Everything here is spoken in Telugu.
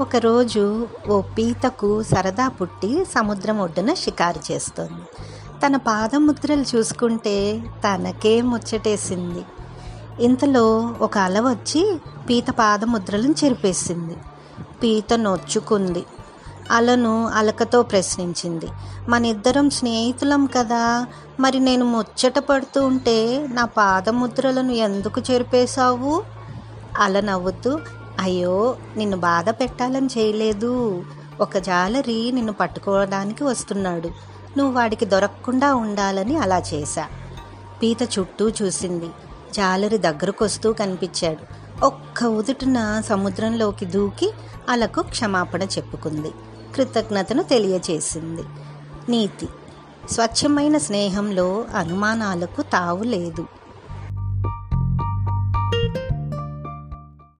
ఒకరోజు ఓ పీతకు సరదా పుట్టి సముద్రం ఒడ్డున షికారు చేస్తోంది. తన పాదముద్రలు చూసుకుంటే తనకే ముచ్చటేసింది. ఇంతలో ఒక అల వచ్చి పీత పాదముద్రలను చెరిపేసింది. పీత నొచ్చుకుంది. అలను అలకతో ప్రశ్నించింది. మన ఇద్దరం స్నేహితులం కదా. మరి నేను ముచ్చట పడుతూ ఉంటే నా పాదముద్రలను ఎందుకు చెరిపేశావు? అల నవ్వుతూ అయ్యో నిన్ను బాధ పెట్టాలని చేయలేదు. ఒక జాలరి నిన్ను పట్టుకోవడానికి వస్తున్నాడు. నువ్వు వాడికి దొరకకుండా ఉండాలని అలా చేశా. పీత చుట్టూ చూసింది. జాలరి దగ్గరకొస్తూ కనిపించాడు. ఒక్క ఉదుటున సముద్రంలోకి దూకి అలకు క్షమాపణ చెప్పుకుంది. కృతజ్ఞతను తెలియచేసింది. నీతి. స్వచ్ఛమైన స్నేహంలో అనుమానాలకు తావు లేదు.